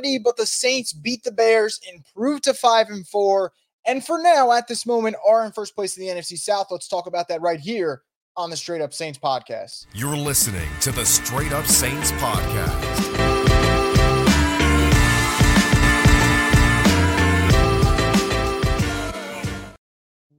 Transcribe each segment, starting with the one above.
but the Saints beat the Bears, improved to five and four, and for now, at this moment, are in first place in the NFC South. Let's talk about that right here on the Straight Up Saints podcast. You're listening to the Straight Up Saints podcast.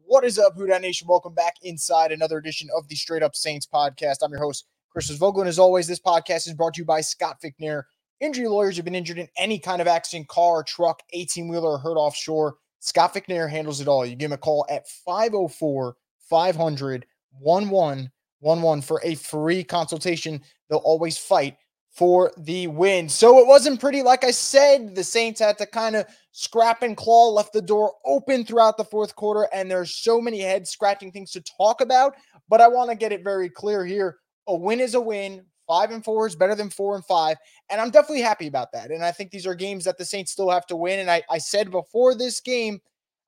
What is up, Who Nation? Welcome back inside another edition of the Straight Up Saints podcast. I'm your host, Chris Vogel, and as always, this podcast is brought to you by Scott Vicknair. Injury lawyers have been injured in any kind of accident, car, truck, 18 wheeler, hurt offshore. Scott Vicknair handles it all. You give him a call at 504 500 1111 for a free consultation. They'll always fight for the win. So it wasn't pretty. Like I said, the Saints had to kind of scrap and claw, left the door open throughout the fourth quarter, and there's so many head scratching things to talk about. But I want to get it very clear here. A win is a win. Five and four is better than four and five. And I'm definitely happy about that. And I think these are games that the Saints still have to win. And I, I said before this game,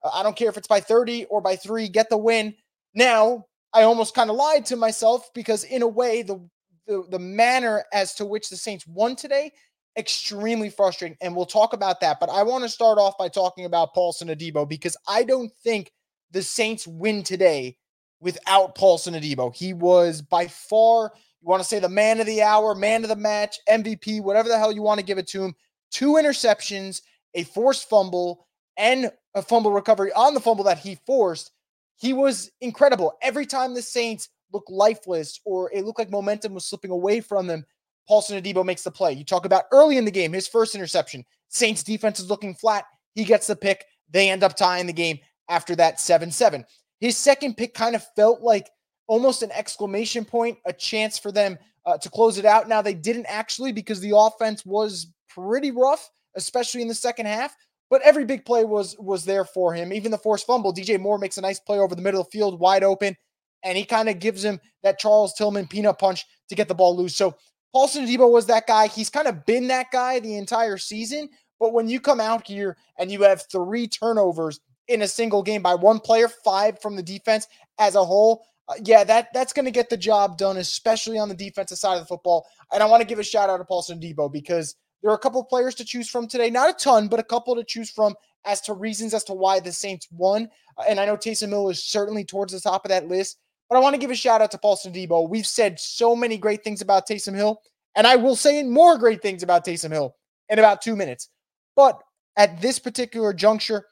uh, I don't care if it's by 30 or by three, get the win. Now, I almost kind of lied to myself because, in a way, the, the, the manner as to which the Saints won today, extremely frustrating. And we'll talk about that. But I want to start off by talking about Paulson Adebo because I don't think the Saints win today without Paulson Adebo. He was by far want to say the man of the hour, man of the match, MVP, whatever the hell you want to give it to him. Two interceptions, a forced fumble, and a fumble recovery on the fumble that he forced. He was incredible. Every time the Saints looked lifeless or it looked like momentum was slipping away from them, Paulson Adebo makes the play. You talk about early in the game, his first interception. Saints defense is looking flat. He gets the pick. They end up tying the game after that 7 7. His second pick kind of felt like almost an exclamation point, a chance for them uh, to close it out. Now, they didn't actually because the offense was pretty rough, especially in the second half. But every big play was was there for him. Even the forced fumble, DJ Moore makes a nice play over the middle of the field, wide open, and he kind of gives him that Charles Tillman peanut punch to get the ball loose. So Paulson Adebo was that guy. He's kind of been that guy the entire season. But when you come out here and you have three turnovers in a single game by one player, five from the defense as a whole, uh, yeah, that that's going to get the job done, especially on the defensive side of the football. And I want to give a shout out to Paulson Adebo because there are a couple players to choose from today. Not a ton, but a couple to choose from as to reasons as to why the Saints won. Uh, and I know Taysom Hill is certainly towards the top of that list. But I want to give a shout out to Paulson Adebo. We've said so many great things about Taysom Hill, and I will say more great things about Taysom Hill in about two minutes. But at this particular juncture,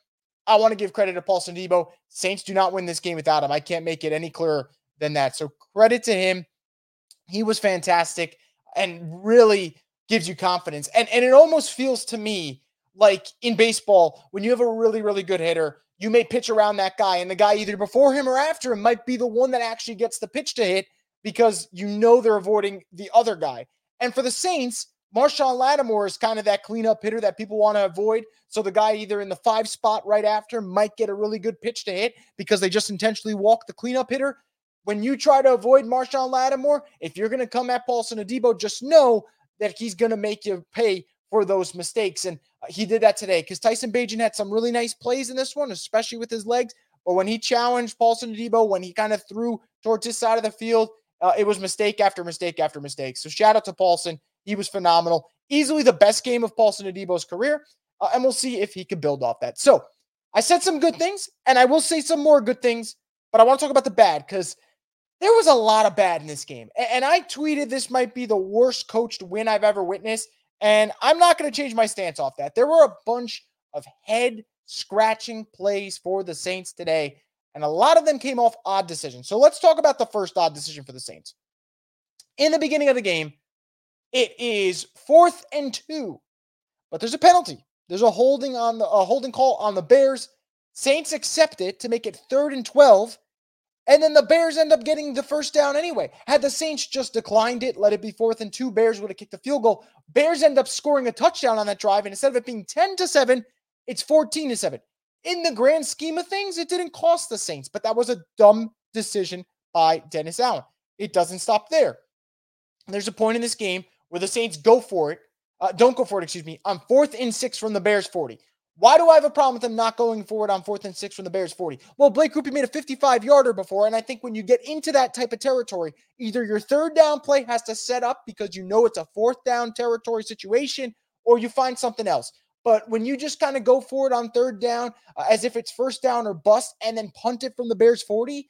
I want to give credit to Paulson Adebo. Saints do not win this game without him. I can't make it any clearer than that. So credit to him. He was fantastic and really gives you confidence. And and it almost feels to me like in baseball when you have a really really good hitter, you may pitch around that guy and the guy either before him or after him might be the one that actually gets the pitch to hit because you know they're avoiding the other guy. And for the Saints, Marshon Lattimore is kind of that cleanup hitter that people want to avoid. So the guy either in the five spot right after might get a really good pitch to hit because they just intentionally walk the cleanup hitter. When you try to avoid Marshon Lattimore, if you're going to come at Paulson Adebo, just know that he's going to make you pay for those mistakes. And uh, he did that today because Tyson Bagent had some really nice plays in this one, especially with his legs. But when he challenged Paulson Adebo, when he kind of threw towards his side of the field, uh, it was mistake after mistake after mistake. So shout out to Paulson. He was phenomenal. Easily the best game of Paulson Adebo's career. Uh, and we'll see if he can build off that. So I said some good things, and I will say some more good things, but I want to talk about the bad because there was a lot of bad in this game. And I tweeted this might be the worst coached win I've ever witnessed. And I'm not going to change my stance off that. There were a bunch of head scratching plays for the Saints today, and a lot of them came off odd decisions. So let's talk about the first odd decision for the Saints. In the beginning of the game, it is fourth and two, but there's a penalty. There's a holding on the a holding call on the Bears. Saints accept it to make it third and 12. And then the Bears end up getting the first down anyway. Had the Saints just declined it, let it be fourth and two, Bears would have kicked the field goal. Bears end up scoring a touchdown on that drive. And instead of it being 10 to 7, it's 14 to 7. In the grand scheme of things, it didn't cost the Saints, but that was a dumb decision by Dennis Allen. It doesn't stop there. There's a point in this game where the Saints go for it. Uh, don't go for it, excuse me, on fourth and six from the Bears 40. Why do I have a problem with them not going forward on fourth and six from the Bears 40? Well, Blake Grupe made a 55 yarder before. And I think when you get into that type of territory, either your third down play has to set up because you know it's a fourth down territory situation, or you find something else. But when you just kind of go for it on third down uh, as if it's first down or bust and then punt it from the Bears 40,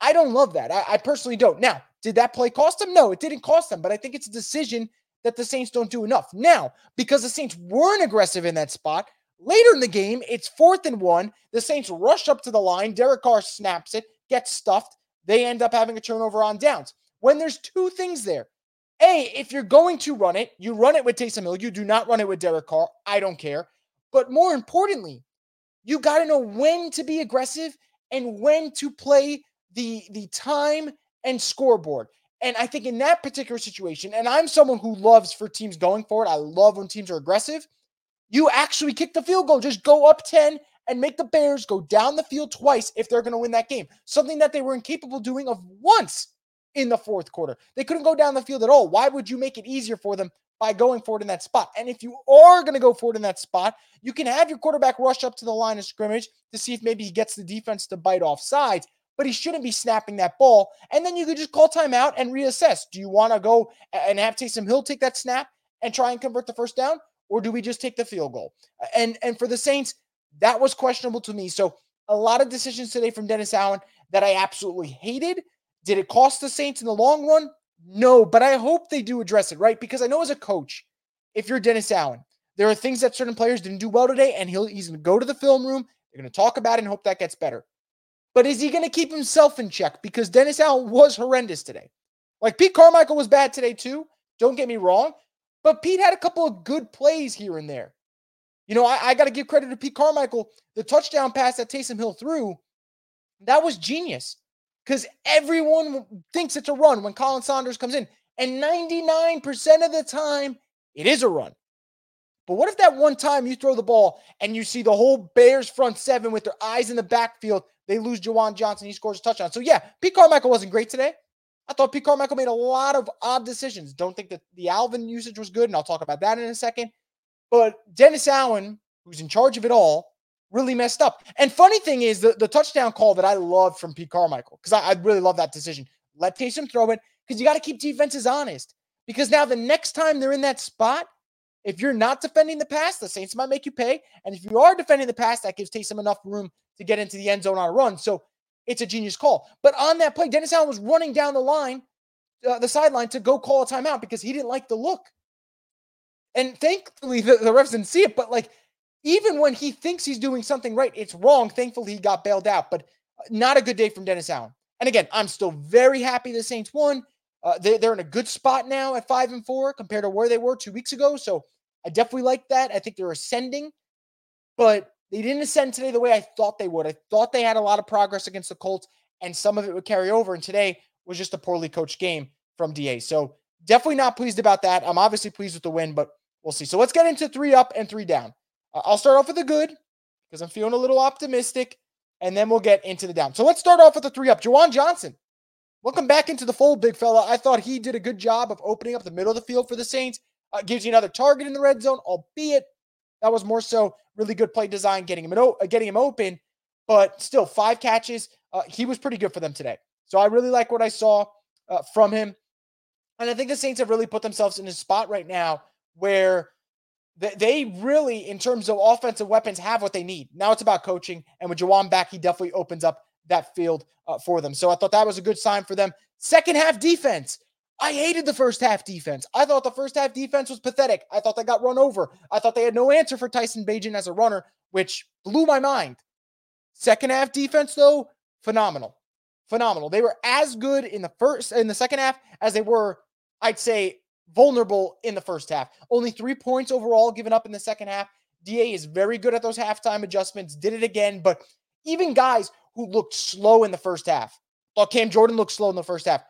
I don't love that. I, I personally don't. Now, did that play cost them? No, it didn't cost them, but I think it's a decision that the Saints don't do enough. Now, because the Saints weren't aggressive in that spot, later in the game, it's fourth and one. The Saints rush up to the line. Derek Carr snaps it, gets stuffed. They end up having a turnover on downs. When there's two things there, a, if you're going to run it, you run it with Taysom Hill. You do not run it with Derek Carr. I don't care. But more importantly, you got to know when to be aggressive and when to play the the time and scoreboard. And I think in that particular situation, and I'm someone who loves for teams going for it. I love when teams are aggressive. You actually kick the field goal. Just go up 10 and make the Bears go down the field twice if they're going to win that game. Something that they were incapable doing of once in the fourth quarter. They couldn't go down the field at all. Why would you make it easier for them by going forward in that spot? And if you are going to go forward in that spot, you can have your quarterback rush up to the line of scrimmage to see if maybe he gets the defense to bite off sides, but he shouldn't be snapping that ball. And then you could just call timeout and reassess. Do you want to go and have Taysom Hill take that snap and try and convert the first down? Or do we just take the field goal? And and for the Saints, that was questionable to me. So a lot of decisions today from Dennis Allen that I absolutely hated did it cost the Saints in the long run? No, but I hope they do address it, right? Because I know as a coach, if you're Dennis Allen, there are things that certain players didn't do well today, and he'll he's to go to the film room. They're to talk about it and hope that gets better. But is he going to keep himself in check? Because Dennis Allen was horrendous today. Like Pete Carmichael was bad today too. Don't get me wrong, but Pete had a couple of good plays here and there. You know, I, I got to give credit to Pete Carmichael. The touchdown pass that Taysom Hill threw, that was genius because everyone thinks it's a run when Colin Saunders comes in. And 99% of the time, it is a run. But what if that one time you throw the ball and you see the whole Bears front seven with their eyes in the backfield, they lose Juwan Johnson, he scores a touchdown. So yeah, Pete Carmichael wasn't great today. I thought Pete Carmichael made a lot of odd decisions. Don't think that the Alvin usage was good, and I'll talk about that in a second. But Dennis Allen, who's in charge of it all, really messed up. And funny thing is, the, the touchdown call that I love from Pete Carmichael, because I, I, really love that decision. Let Taysom throw it, because you got to keep defenses honest. Because now the next time they're in that spot, if you're not defending the pass, the Saints might make you pay. And if you are defending the pass, that gives Taysom enough room to get into the end zone on a run. So it's a genius call. But on that play, Dennis Allen was running down the line, uh, the sideline to go call a timeout because he didn't like the look. And thankfully, the, the refs didn't see it. But like even when he thinks he's doing something right, it's wrong. Thankfully, he got bailed out, but uh, not a good day from Dennis Allen. And again, I'm still very happy the Saints won. Uh, they, they're in a good spot now at five and four compared to where they were two weeks ago. So I definitely like that. I think they're ascending, but they didn't ascend today the way I thought they would. I thought they had a lot of progress against the Colts, and some of it would carry over. And today was just a poorly coached game from DA. So definitely not pleased about that. I'm obviously pleased with the win, but we'll see. So let's get into three up and three down. I'll start off with the good because I'm feeling a little optimistic, and then we'll get into the down. So let's start off with the three up. Juwan Johnson, welcome back into the fold, big fella. I thought he did a good job of opening up the middle of the field for the Saints. Uh, gives you another target in the red zone, albeit that was more so really good play design, getting him uh, getting him open. But still, five catches. Uh, he was pretty good for them today. So I really like what I saw uh, from him. And I think the Saints have really put themselves in a spot right now where they really, in terms of offensive weapons, have what they need. Now it's about coaching. And with Juwan back, he definitely opens up that field uh, for them. So I thought that was a good sign for them. Second half defense. I hated the first half defense. I thought the first half defense was pathetic. I thought they got run over. I thought they had no answer for Tyson Bagent as a runner, which blew my mind. Second half defense, though, phenomenal. Phenomenal. They were as good in the first in the second half as they were, I'd say, vulnerable in the first half. Only three points overall given up in the second half. DA is very good at those halftime adjustments, did it again, but even guys who looked slow in the first half, thought Cam Jordan looked slow in the first half.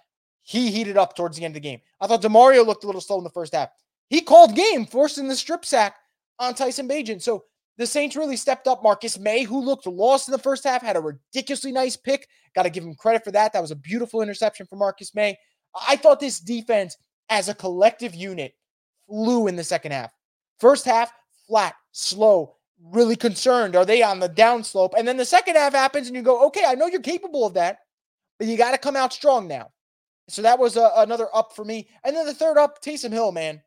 He heated up towards the end of the game. I thought Demario looked a little slow in the first half. He called game, forcing the strip sack on Tyson Bagent. So the Saints really stepped up. Marcus Maye, who looked lost in the first half, had a ridiculously nice pick. Got to give him credit for that. That was a beautiful interception for Marcus Maye. I thought this defense as a collective unit flew in the second half. First half, flat, slow, really concerned. Are they on the downslope? And then the second half happens, and you go, okay, I know you're capable of that, but you got to come out strong now. So that was a, another up for me. And then the third up, Taysom Hill, man.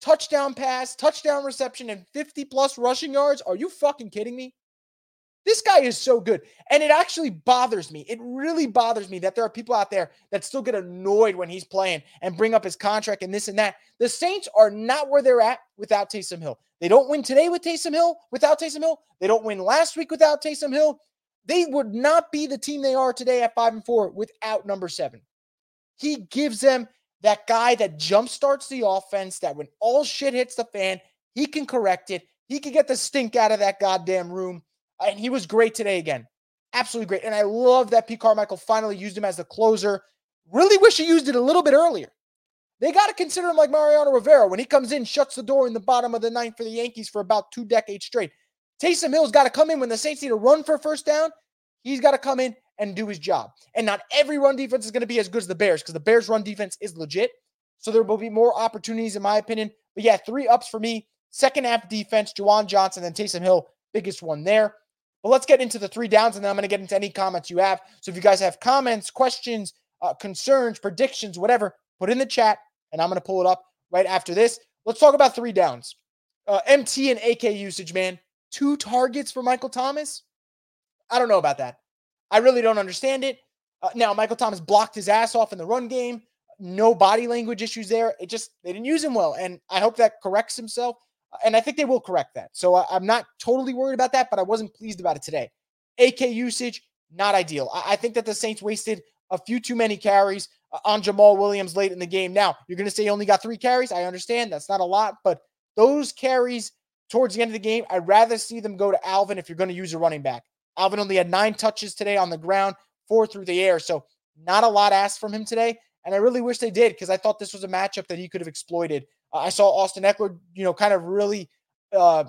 touchdown pass, touchdown reception, and 50 plus rushing yards. Are you fucking kidding me? This guy is so good. And it actually bothers me. It really bothers me that there are people out there that still get annoyed when he's playing and bring up his contract and this and that. The Saints are not where they're at without Taysom Hill. They don't win today with Taysom Hill, without Taysom Hill. They don't win last week without Taysom Hill. They would not be the team they are today at 5 and 4 without number 7. He gives them that guy that jump starts the offense, that when all shit hits the fan, he can correct it. He can get the stink out of that goddamn room. And he was great today again. Absolutely great. And I love that Pete Carmichael finally used him as the closer. Really wish he used it a little bit earlier. They got to consider him like Mariano Rivera. When he comes in, shuts the door in the bottom of the ninth for the Yankees for about two decades straight. Taysom Hill's got to come in when the Saints need to run for a first down. He's got to come in and do his job. And not every run defense is going to be as good as the Bears because the Bears' run defense is legit. So there will be more opportunities, in my opinion. But yeah, three ups for me. Second half defense, Juwan Johnson, then Taysom Hill, biggest one there. But let's get into the three downs, and then I'm going to get into any comments you have. So if you guys have comments, questions, uh, concerns, predictions, whatever, put in the chat, and I'm going to pull it up right after this. Let's talk about three downs. Uh, MT and AK usage, man. Two targets for Michael Thomas. I don't know about that. I really don't understand it. Uh, now, Michael Thomas blocked his ass off in the run game. No body language issues there. It just, they didn't use him well. And I hope that corrects himself. And I think they will correct that. So I, am not totally worried about that, but I wasn't pleased about it today. AK usage, not ideal. I, I think that the Saints wasted a few too many carries uh, on Jamaal Williams late in the game. Now, you're going to say he only got three carries. I understand that's not a lot, but those carries towards the end of the game, I'd rather see them go to Alvin if you're going to use a running back. Alvin only had nine touches today on the ground, four through the air. So not a lot asked from him today. And I really wish they did because I thought this was a matchup that he could have exploited. I saw Austin Ekeler, you know, kind of really uh,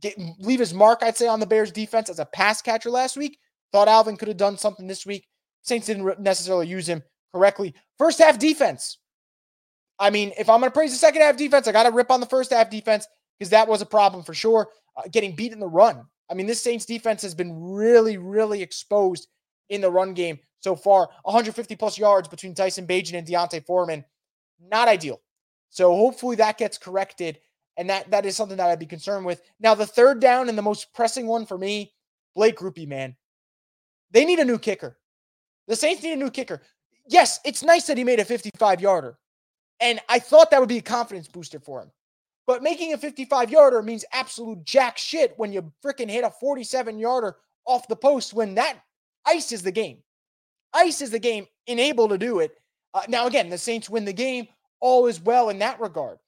get, leave his mark, I'd say, on the Bears defense as a pass catcher last week. Thought Alvin could have done something this week. Saints didn't necessarily use him correctly. First half defense. I mean, if I'm going to praise the second half defense, I got to rip on the first half defense because that was a problem for sure. Uh, getting beat in the run. I mean, this Saints defense has been really, really exposed in the run game so far. 150 plus yards between Tyson Bagent and D'Onta Foreman. Not ideal. So hopefully that gets corrected. And that that is something that I'd be concerned with. Now, the third down and the most pressing one for me, Blake Grupe, man. They need a new kicker. The Saints need a new kicker. Yes, it's nice that he made a 55 yarder. And I thought that would be a confidence booster for him. But making a 55 yarder means absolute jack shit when you freaking hit a 47 yarder off the post when that ice is the game. Ice is the game, unable to do it. Uh, now, again, the Saints win the game. All is well in that regard.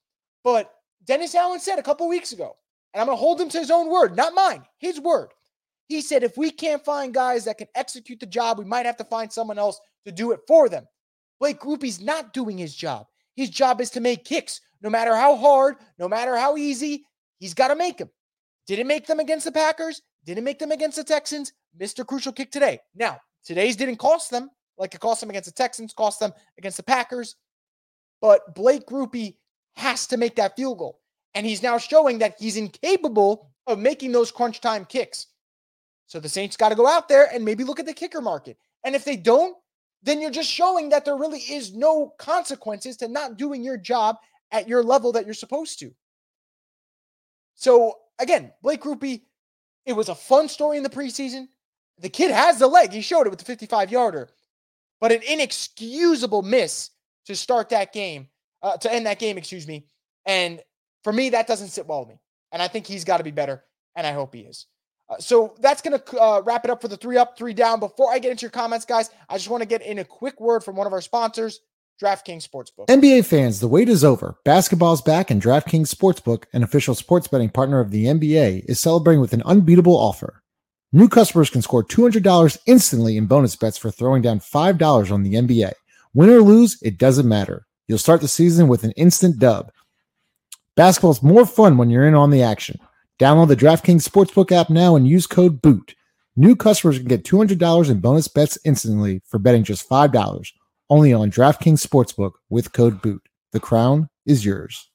But Dennis Allen said a couple weeks ago, and I'm going to hold him to his own word, not mine, his word. He said, if we can't find guys that can execute the job, we might have to find someone else to do it for them. Blake Grupe's not doing his job. His job is to make kicks, no matter how hard, no matter how easy, he's got to make them. Didn't make them against the Packers, didn't make them against the Texans, missed a crucial kick today. Now, today's didn't cost them like it cost them against the Texans, cost them against the Packers. But Blake Grupe has to make that field goal. And he's now showing that he's incapable of making those crunch time kicks. So the Saints got to go out there and maybe look at the kicker market. And if they don't, then you're just showing that there really is no consequences to not doing your job at your level that you're supposed to. So again, Blake Grupe, it was a fun story in the preseason. The kid has the leg. He showed it with the 55 yarder, but an inexcusable miss to start that game, uh, to end that game, excuse me. And for me, that doesn't sit well with me. And I think he's got to be better. And I hope he is. Uh, so that's going to uh, wrap it up for the three up, three down. Before I get into your comments, guys, I just want to get in a quick word from one of our sponsors, DraftKings Sportsbook. NBA fans, the wait is over. Basketball's back, and DraftKings Sportsbook, an official sports betting partner of the NBA, is celebrating with an unbeatable offer. New customers can score $200 instantly in bonus bets for throwing down $5 on the NBA. Win or lose, it doesn't matter. You'll start the season with an instant dub. Basketball's more fun when you're in on the action. Download the DraftKings Sportsbook app now and use code BOOT. New customers can get $200 in bonus bets instantly for betting just $5 only on DraftKings Sportsbook with code BOOT. The crown is yours.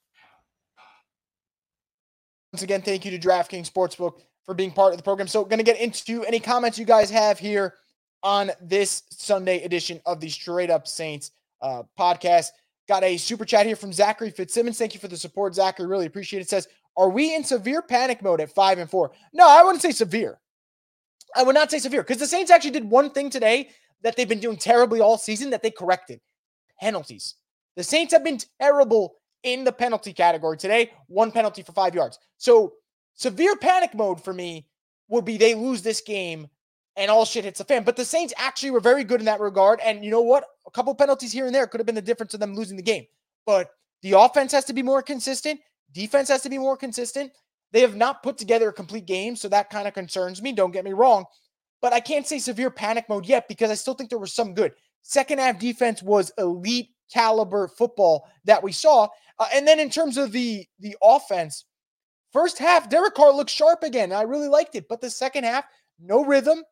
Once again, thank you to DraftKings Sportsbook for being part of the program. So, going to get into any comments you guys have here on this Sunday edition of the Straight Up Saints uh, podcast. Got a super chat here from Zachary Fitzsimmons. Thank you for the support, Zachary. Really appreciate it. Says, Are we in severe panic mode at five and four? No, I wouldn't say severe. I would not say severe because the Saints actually did one thing today that they've been doing terribly all season that they corrected penalties. The Saints have been terrible in the penalty category today, one penalty for five yards. So, severe panic mode for me would be they lose this game and all shit hits the fan. But the Saints actually were very good in that regard. And you know what? A couple penalties here and there could have been the difference of them losing the game. But the offense has to be more consistent. Defense has to be more consistent. They have not put together a complete game. So that kind of concerns me. Don't get me wrong. But I can't say severe panic mode yet because I still think there was some good. Second half defense was elite caliber football that we saw. Uh, and then in terms of the the offense, first half Derek Carr looked sharp again. I really liked it, but the second half, no rhythm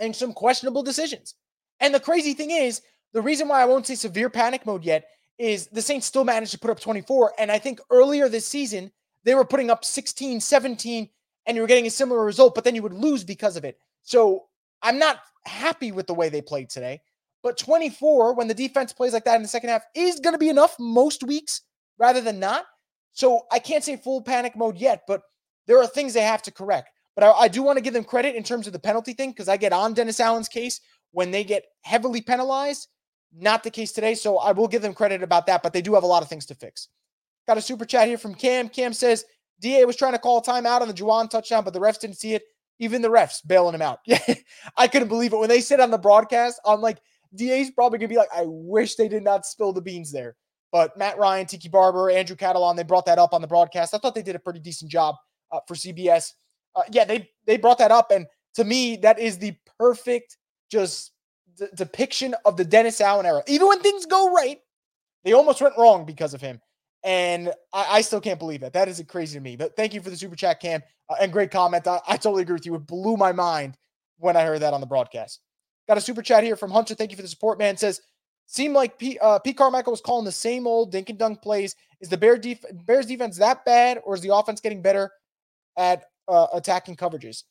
and some questionable decisions. And the crazy thing is, the reason why I won't say severe panic mode yet is the Saints still managed to put up 24 and I think earlier this season they were putting up 16, 17 and you were getting a similar result, but then you would lose because of it. So I'm not happy with the way they played today. But 24, when the defense plays like that in the second half, is going to be enough most weeks rather than not. So I can't say full panic mode yet, but there are things they have to correct. But I, I do want to give them credit in terms of the penalty thing because I get on Dennis Allen's case when they get heavily penalized. Not the case today. So I will give them credit about that, but they do have a lot of things to fix. Got a super chat here from Cam. Cam says, DA was trying to call timeout on the Juwan touchdown, but the refs didn't see it. Even the refs bailing him out. I couldn't believe it. When they said on the broadcast, I'm like, DA's probably gonna be like, I wish they did not spill the beans there. But Matt Ryan, Tiki Barber, Andrew Catalon, they brought that up on the broadcast. I thought they did a pretty decent job uh, for CBS. Uh, yeah, they they brought that up, and to me, that is the perfect just d- depiction of the Dennis Allen era. Even when things go right, they almost went wrong because of him, and I, I still can't believe it. That is crazy to me. But thank you for the super chat, Cam, uh, and great comment. I, I totally agree with you. It blew my mind when I heard that on the broadcast. Got a super chat here from Hunter. Thank you for the support, man. Says, seemed like uh, Pete Carmichael was calling the same old dink and dunk plays. Is the Bear def- Bears defense that bad, or is the offense getting better at uh, attacking coverages?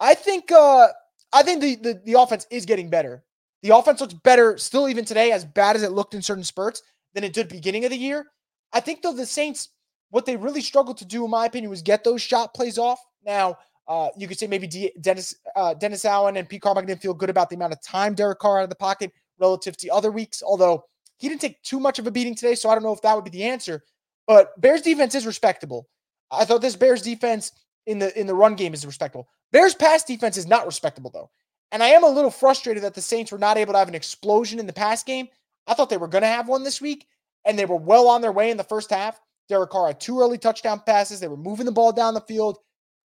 I think uh, I think the, the the offense is getting better. The offense looks better still even today, as bad as it looked in certain spurts than it did beginning of the year. I think though the Saints, what they really struggled to do, in my opinion, was get those shot plays off. Now uh, you could say maybe D- Dennis uh, Dennis Allen and Pete Carmichael didn't feel good about the amount of time Derek Carr out of the pocket relative to other weeks, although he didn't take too much of a beating today, so I don't know if that would be the answer. But Bears defense is respectable. I thought this Bears defense in the in the run game is respectable. Bears pass defense is not respectable though. And I am a little frustrated that the Saints were not able to have an explosion in the pass game. I thought they were going to have one this week, and they were well on their way in the first half. Derek Carr had two early touchdown passes. They were moving the ball down the field.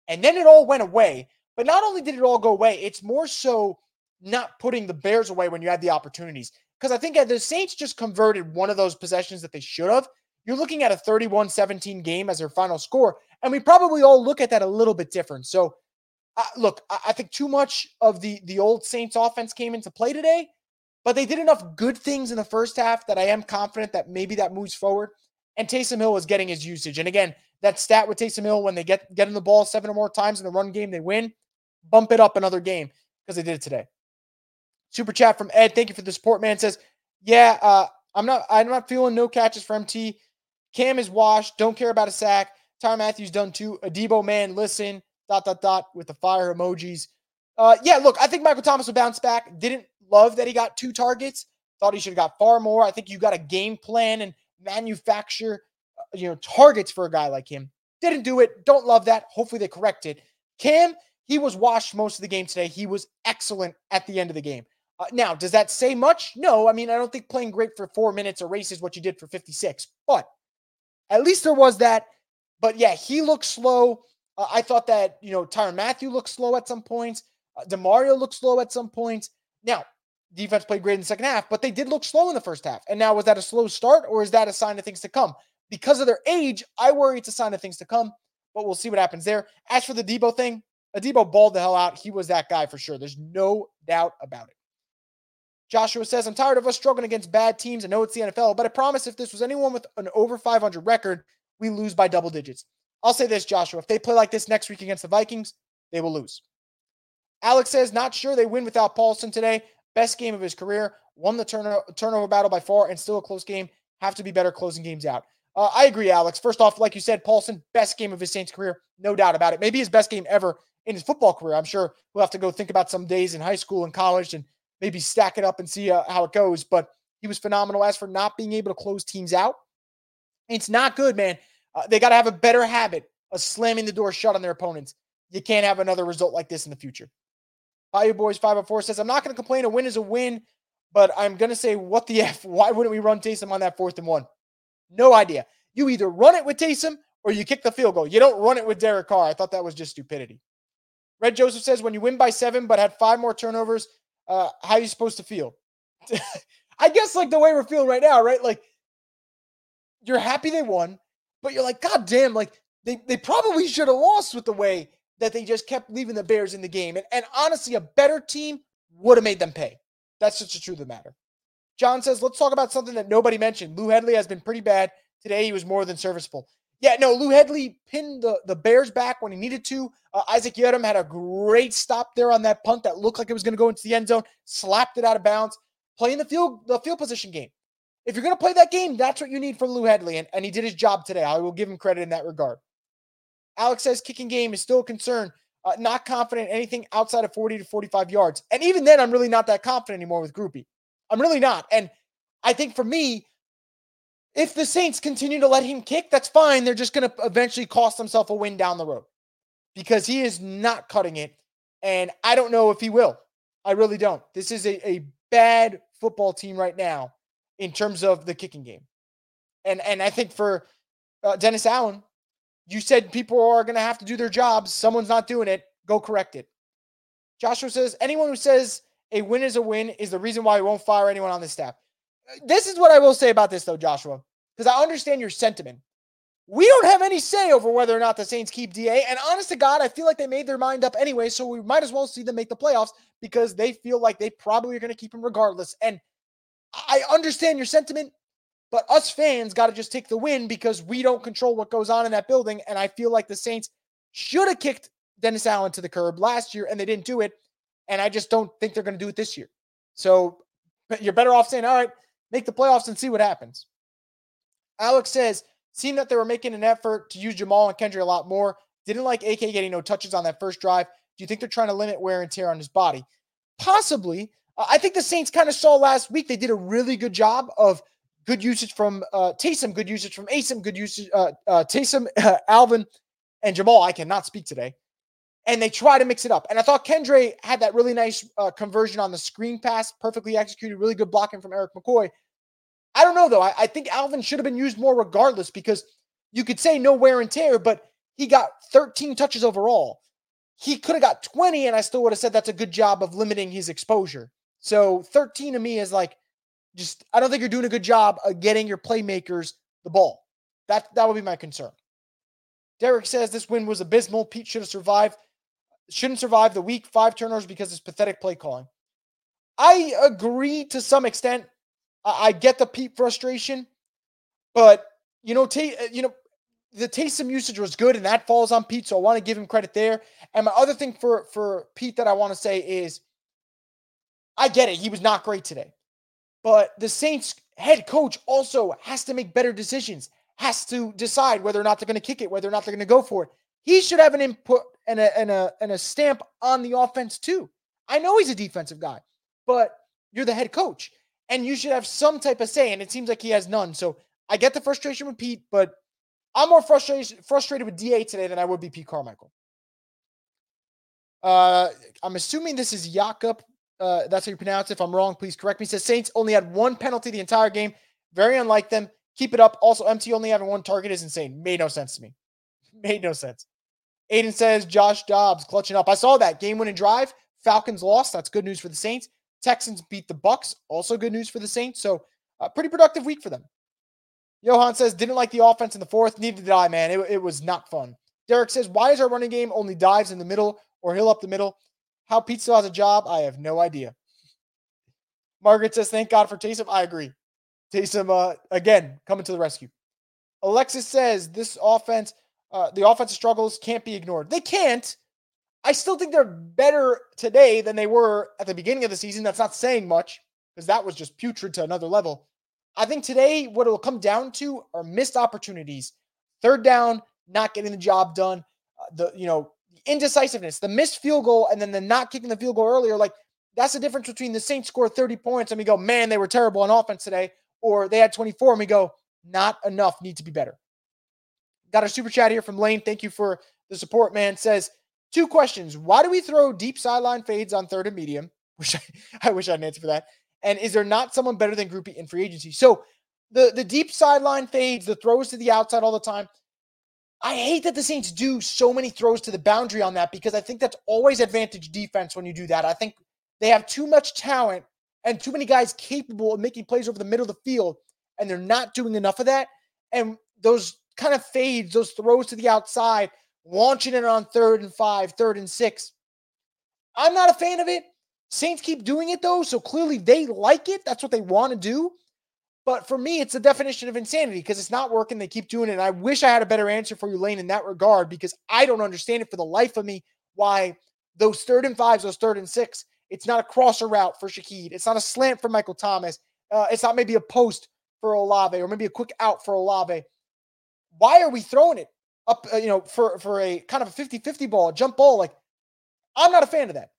And then it all went away. But not only did it all go away, it's more so not putting the Bears away when you had the opportunities. Because I think the Saints just converted one of those possessions that they should have. You're looking at a 31 17 game as their final score. And we probably all look at that a little bit different. So, uh, look, I, I think too much of the, the old Saints offense came into play today, but they did enough good things in the first half that I am confident that maybe that moves forward. And Taysom Hill was getting his usage. And again, that stat with Taysom Hill when they get get in the ball seven or more times in the run game, they win. Bump it up another game because they did it today. Super chat from Ed. Thank you for the support, man. Says, yeah, uh, I'm not I'm not feeling no catches for MT. Cam is washed. Don't care about a sack. Tyrann Mathieu done too. Adebo man, listen. Dot dot dot with the fire emojis. Uh, yeah, look, I think Michael Thomas will bounce back. Didn't love that he got two targets. Thought he should have got far more. I think you got a game plan and manufacture you know, targets for a guy like him. Didn't do it. Don't love that. Hopefully they correct it. Cam, he was washed most of the game today. He was excellent at the end of the game. Uh, now, does that say much? No. I mean, I don't think playing great for four minutes is what you did for 56, but at least there was that. But yeah, he looked slow. Uh, I thought that, you know, Tyrann Mathieu looked slow at some points. Uh, DeMario looked slow at some points. Now, defense played great in the second half, but they did look slow in the first half. And now, was that a slow start or is that a sign of things to come? because of their age, I worry it's a sign of things to come, but we'll see what happens there. As for the Debo thing, Adebo balled the hell out. He was that guy for sure. There's no doubt about it. Joshua says, I'm tired of us struggling against bad teams. I know it's the NFL, but I promise if this was anyone with an over 500 record, we lose by double digits. I'll say this, Joshua. If they play like this next week against the Vikings, they will lose. Alex says, not sure they win without Paulson today. Best game of his career. Won the turno- turnover battle by far and still a close game. have to be better closing games out. Uh, I agree, Alex. First off, like you said, Paulson, best game of his Saints career, no doubt about it. Maybe his best game ever in his football career. I'm sure we'll have to go think about some days in high school and college and maybe stack it up and see uh, how it goes. But he was phenomenal. As for not being able to close teams out, it's not good, man. Uh, they got to have a better habit of slamming the door shut on their opponents. You can't have another result like this in the future. Bayou Boys 504 says, I'm not going to complain. A win is a win, but I'm going to say, what the F? Why wouldn't we run Taysom on that fourth and one? No idea. You either run it with Taysom or you kick the field goal. You don't run it with Derek Carr. I thought that was just stupidity. Red Joseph says, when you win by seven but had five more turnovers, uh, how are you supposed to feel? I guess like the way we're feeling right now, right? Like you're happy they won, but you're like, God damn, like they, they probably should have lost with the way that they just kept leaving the Bears in the game. And, and honestly, a better team would have made them pay. That's just the truth of the matter. John says, let's talk about something that nobody mentioned. Lou Hedley has been pretty bad. Today he was more than serviceable. Yeah, no, Lou Hedley pinned the, the Bears back when he needed to. Uh, Isaac Yiadom had a great stop there on that punt that looked like it was going to go into the end zone, slapped it out of bounds, playing the field the field position game. If you're going to play that game, that's what you need from Lou Hedley. and, and he did his job today. I will give him credit in that regard. Alex says kicking game is still a concern. Uh, not confident anything outside of 40 to 45 yards. And even then, I'm really not that confident anymore with Grupe. I'm really not. And I think for me, if the Saints continue to let him kick, that's fine. They're just going to eventually cost themselves a win down the road because he is not cutting it. And I don't know if he will. I really don't. This is a, a bad football team right now in terms of the kicking game. And and I think for uh, Dennis Allen, you said people are going to have to do their jobs. Someone's not doing it. Go correct it. Joshua says anyone who says a win is a win is the reason why we won't fire anyone on the staff. This is what I will say about this, though, Joshua, because I understand your sentiment. We don't have any say over whether or not the Saints keep DA. And honest to God, I feel like they made their mind up anyway. So we might as well see them make the playoffs because they feel like they probably are going to keep him regardless. And I understand your sentiment. But us fans got to just take the win because we don't control what goes on in that building. And I feel like the Saints should have kicked Dennis Allen to the curb last year and they didn't do it. And I just don't think they're going to do it this year. So you're better off saying, all right, make the playoffs and see what happens. Alex says, seeing that they were making an effort to use Jamaal and Kendre a lot more. Didn't like AK getting no touches on that first drive. Do you think they're trying to limit wear and tear on his body? Possibly. I think the Saints kind of saw last week they did a really good job of good usage from uh, Taysom, good usage from Asim, good usage, uh, uh, Taysom, uh, Alvin, and Jamaal. I cannot speak today. And they try to mix it up. And I thought Kendre had that really nice uh, conversion on the screen pass, perfectly executed, really good blocking from Erik McCoy. I don't know, though. I, I think Alvin should have been used more regardless because you could say no wear and tear, but he got 13 touches overall. He could have got 20, and I still would have said that's a good job of limiting his exposure. So 13 to me is like, just I don't think you're doing a good job of getting your playmakers the ball. That that would be my concern. Derek says this win was abysmal. Pete should have survived. Shouldn't survive the week five turnovers because it's pathetic play calling. I agree to some extent. I, I get the Pete frustration, but you know, t- uh, you know, the Taysom usage was good, and that falls on Pete. So I want to give him credit there. And my other thing for for Pete that I want to say is, I get it. He was not great today. But the Saints head coach also has to make better decisions, has to decide whether or not they're going to kick it, whether or not they're going to go for it. He should have an input and a, and, a, and a stamp on the offense too. I know he's a defensive guy, but you're the head coach and you should have some type of say. And it seems like he has none. So I get the frustration with Pete, but I'm more frustrated frustrated with DA today than I would be Pete Carmichael. Uh, I'm assuming this is Jakob uh, that's how you pronounce it. If I'm wrong, please correct me. Says Saints only had one penalty the entire game. Very unlike them. Keep it up. Also, MT only having one target is insane. Made no sense to me. Made no sense. Aiden says Josh Dobbs clutching up. I saw that game winning drive. Falcons lost. That's good news for the Saints. Texans beat the Bucks. Also good news for the Saints. So, a pretty productive week for them. Johan says didn't like the offense in the fourth. Neither did I, man. It, it was not fun. Derek says why is our running game only dives in the middle or hill up the middle? How Pete still has a job, I have no idea. Margaret says, thank God for Taysom. I agree. Taysom, uh, again, coming to the rescue. Alexis says, this offense, uh, the offensive struggles can't be ignored. They can't. I still think they're better today than they were at the beginning of the season. That's not saying much because that was just putrid to another level. I think today what it will come down to are missed opportunities. Third down, not getting the job done. Uh, the you know indecisiveness, the missed field goal, and then the not kicking the field goal earlier. Like that's the difference between the Saints score 30 points and we go, man, they were terrible on offense today, or they had 24 and we go, not enough, need to be better. Got a super chat here from Lane. Thank you for the support, man. Says two questions. Why do we throw deep sideline fades on third and medium? Wish I, I wish I had an answer for that. And is there not someone better than Grupe in free agency? So the the deep sideline fades, the throws to the outside all the time. I hate that the Saints do so many throws to the boundary on that because I think that's always advantage defense when you do that. I think they have too much talent and too many guys capable of making plays over the middle of the field, and they're not doing enough of that. And those kind of fades, those throws to the outside, launching it on third and five, third and six. I'm not a fan of it. Saints keep doing it though, so clearly they like it. That's what they want to do. But for me, it's the definition of insanity because it's not working. They keep doing it. And I wish I had a better answer for you, Lane, in that regard, because I don't understand it for the life of me why those third and fives, those third and six, it's not a crosser route for Shaheed. It's not a slant for Michael Thomas. Uh, it's not maybe a post for Olave or maybe a quick out for Olave. Why are we throwing it up, uh, you know, for, for a kind of a 50 50 ball, a jump ball? Like, I'm not a fan of that.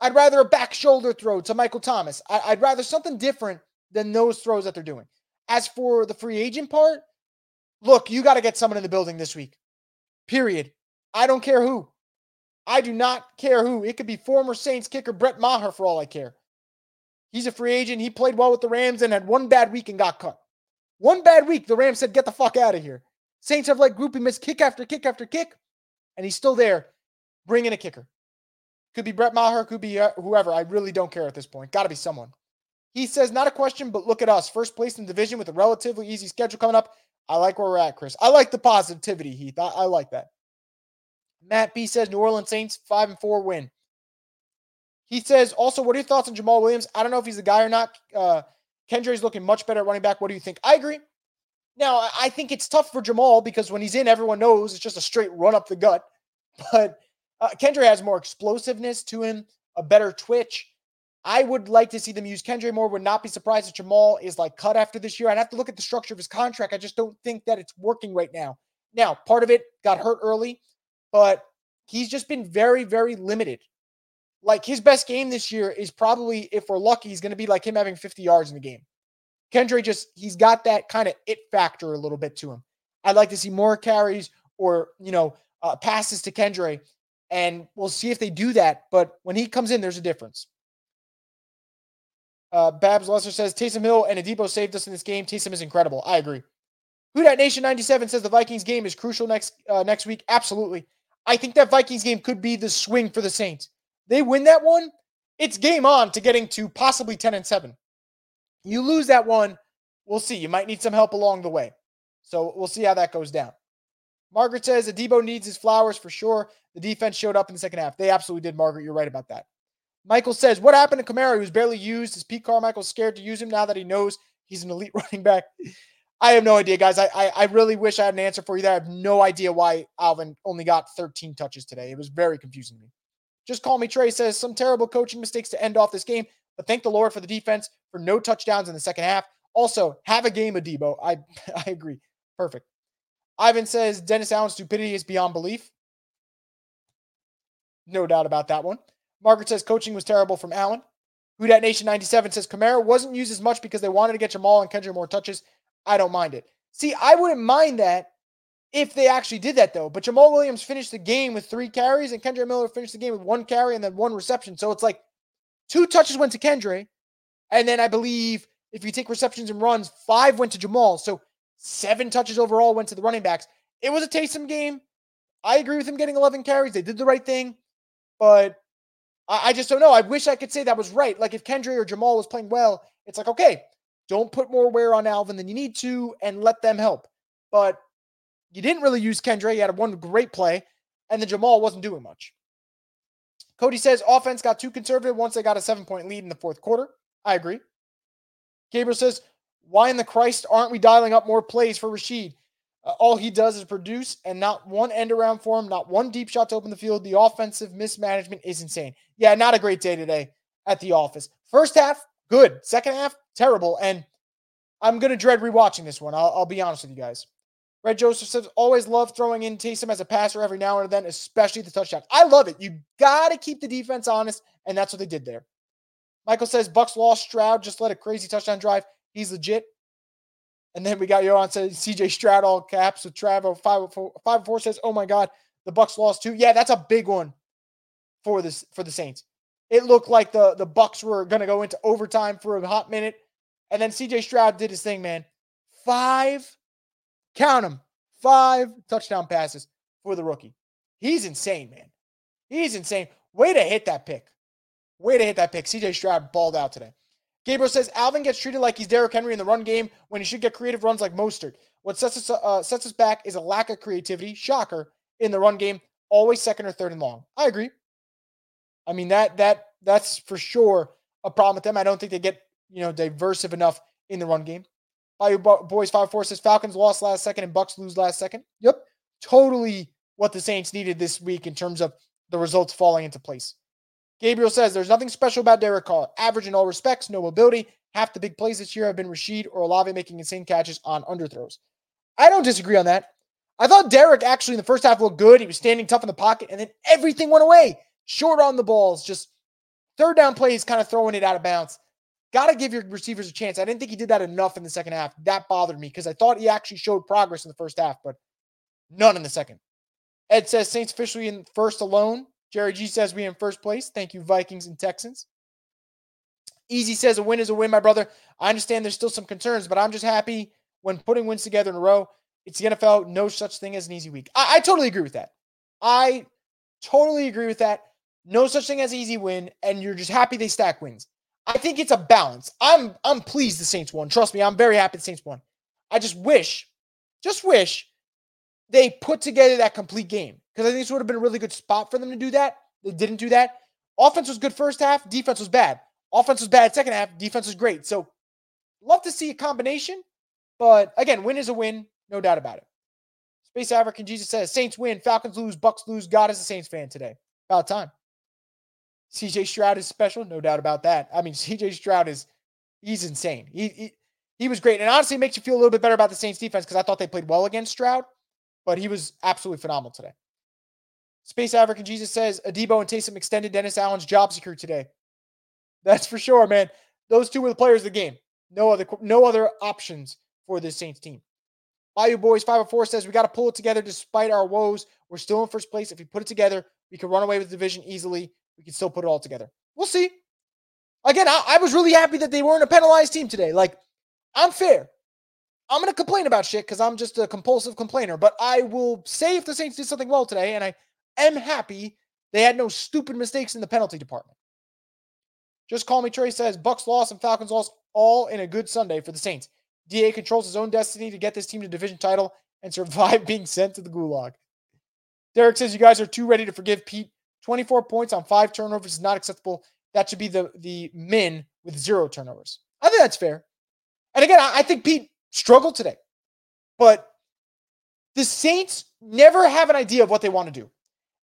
I'd rather a back shoulder throw to Michael Thomas. I, I'd rather something different than those throws that they're doing. As for the free agent part, look, you got to get someone in the building this week. Period. I don't care who. I do not care who. It could be former Saints kicker Brett Maher for all I care. He's a free agent. He played well with the Rams and had one bad week and got cut. One bad week, the Rams said, get the fuck out of here. Saints have like Grupe miss kick after kick after kick, and he's still there. Bring in a kicker. Could be Brett Maher, could be uh, whoever. I really don't care at this point. Got to be someone. He says, not a question, but look at us. First place in division with a relatively easy schedule coming up. I like where we're at, Chris. I like the positivity, Heath. I, I like that. Matt B says New Orleans Saints five and four win. He says also, what are your thoughts on Jamaal Williams? I don't know if he's the guy or not. Uh, Kendricks looking much better at running back. What do you think? I agree. Now, I think it's tough for Jamaal because when he's in, everyone knows it's just a straight run up the gut. But uh, Kendre has more explosiveness to him, a better twitch. I would like to see them use Kendre more. Would not be surprised if Jamaal is like cut after this year. I'd have to look at the structure of his contract. I just don't think that it's working right now. Now, part of it got hurt early, but he's just been very, very limited. Like his best game this year is probably, if we're lucky, he's going to be like him having 50 yards in the game. Kendre just, he's got that kind of it factor a little bit to him. I'd like to see more carries or, you know, uh, passes to Kendre and we'll see if they do that. But when he comes in, there's a difference. Uh, Babs Lesser says Taysom Hill and Adebo saved us in this game. Taysom is incredible. I agree. Who Dat Nation 97 says the Vikings game is crucial next uh, next week. Absolutely. I think that Vikings game could be the swing for the Saints. They win that one, it's game on to getting to possibly 10 and 7. You lose that one, we'll see. You might need some help along the way. So we'll see how that goes down. Margaret says Adebo needs his flowers for sure. The defense showed up in the second half. They absolutely did, Margaret. You're right about that. Michael says, What happened to Kamara? He was barely used. Is Pete Carmichael scared to use him now that he knows he's an elite running back? I have no idea, guys. I, I, I really wish I had an answer for you there. I have no idea why Alvin only got 13 touches today. It was very confusing to me. Just call me Trey says some terrible coaching mistakes to end off this game, but thank the Lord for the defense for no touchdowns in the second half. Also, have a game of Debo. I I agree. Perfect. Ivan says Dennis Allen's stupidity is beyond belief. No doubt about that one. Margaret says coaching was terrible from Allen. Who Dat Nation 97 says Kamara wasn't used as much because they wanted to get Jamaal and Kendre more touches. I don't mind it. See, I wouldn't mind that if they actually did that though. But Jamaal Williams finished the game with three carries, and Kendre Miller finished the game with one carry and then one reception. So it's like two touches went to Kendre, and then I believe if you take receptions and runs, five went to Jamaal. So seven touches overall went to the running backs. It was a Taysom game. I agree with him getting 11 carries. They did the right thing, but I, I just don't know. I wish I could say that was right. Like if Kendre or Jamaal was playing well, it's like, okay, don't put more wear on Alvin than you need to and let them help. But you didn't really use Kendre. You had one great play, and then Jamaal wasn't doing much. Cody says offense got too conservative once they got a seven point lead in the fourth quarter. I agree. Gabriel says, why in the Christ aren't we dialing up more plays for Rashid? All he does is produce and not one end around for him, not one deep shot to open the field. The offensive mismanagement is insane. Yeah, not a great day today at the office. First half, good. Second half, terrible. And I'm gonna dread rewatching this one. I'll, I'll be honest with you guys. Red Joseph says, always love throwing in Taysom as a passer every now and then, especially the touchdown. I love it. You got to keep the defense honest, and that's what they did there. Michael says, Bucks lost Stroud, just let a crazy touchdown drive. He's legit. And then we got Johan says CJ Stroud all caps with Travo oh, five oh, four, five oh, four says, "Oh my God, the Bucks lost too." Yeah, that's a big one for this for the Saints. It looked like the the Bucks were going to go into overtime for a hot minute, and then CJ Stroud did his thing, man. Five, count them, five touchdown passes for the rookie. He's insane, man. He's insane. Way to hit that pick. Way to hit that pick. CJ Stroud balled out today. Gabriel says Alvin gets treated like he's Derrick Henry in the run game when he should get creative runs like Mostert. What sets us uh, sets us back is a lack of creativity. Shocker in the run game, always second or third and long. I agree. I mean that that that's for sure a problem with them. I don't think they get you know diversive enough in the run game. Bayou Boys five four says Falcons lost last second and Bucks lose last second. Yep, totally what the Saints needed this week in terms of the results falling into place. Gabriel says there's nothing special about Derek Carr. Average in all respects, no mobility. Half the big plays this year have been Rashid or Olave making insane catches on underthrows. I don't disagree on that. I thought Derek actually in the first half looked good. He was standing tough in the pocket, and then everything went away. Short on the balls, just third down plays, kind of throwing it out of bounds. Got to give your receivers a chance. I didn't think he did that enough in the second half. That bothered me because I thought he actually showed progress in the first half, but none in the second. Ed says Saints officially in first alone. Jerry G says we in first place. Thank you, Vikings and Texans. Easy says a win is a win, my brother. I understand there's still some concerns, but I'm just happy when putting wins together in a row. It's the NFL. No such thing as an easy week. I, I totally agree with that. I totally agree with that. No such thing as easy win, and you're just happy they stack wins. I think it's a balance. I'm I'm pleased the Saints won. Trust me, I'm very happy the Saints won. I just wish, just wish they put together that complete game because I think this would have been a really good spot for them to do that. They didn't do that. Offense was good first half, defense was bad. Offense was bad second half, defense was great. So, love to see a combination, but again, win is a win, no doubt about it. Space African Jesus says Saints win, Falcons lose, Bucks lose. God is a Saints fan today. About time. CJ Stroud is special, no doubt about that. I mean, CJ Stroud is he's insane. He, he he was great, and honestly, makes you feel a little bit better about the Saints defense because I thought they played well against Stroud, but he was absolutely phenomenal today. Space African Jesus says Adebo and Taysom extended Dennis Allen's job secure today. That's for sure, man. Those two were the players of the game. No other no other options for this Saints team. Bayou Boys 504 says we got to pull it together despite our woes. We're still in first place. If we put it together, we can run away with the division easily. We can still put it all together. We'll see. Again, I, I was really happy that they weren't a penalized team today. Like, I'm fair. I'm to complain about shit because I'm just a compulsive complainer, but I will say if the Saints did something well today, and I am happy they had no stupid mistakes in the penalty department. Just call me Trey says Bucks lost and Falcons lost all in a good Sunday for the Saints. DA controls his own destiny to get this team to division title and survive being sent to the gulag. Derek says you guys are too ready to forgive Pete. 24 points on five turnovers is not acceptable. That should be the the min with zero turnovers. I think that's fair. And again, I, I think Pete struggled today, but the Saints never have an idea of what they want to do.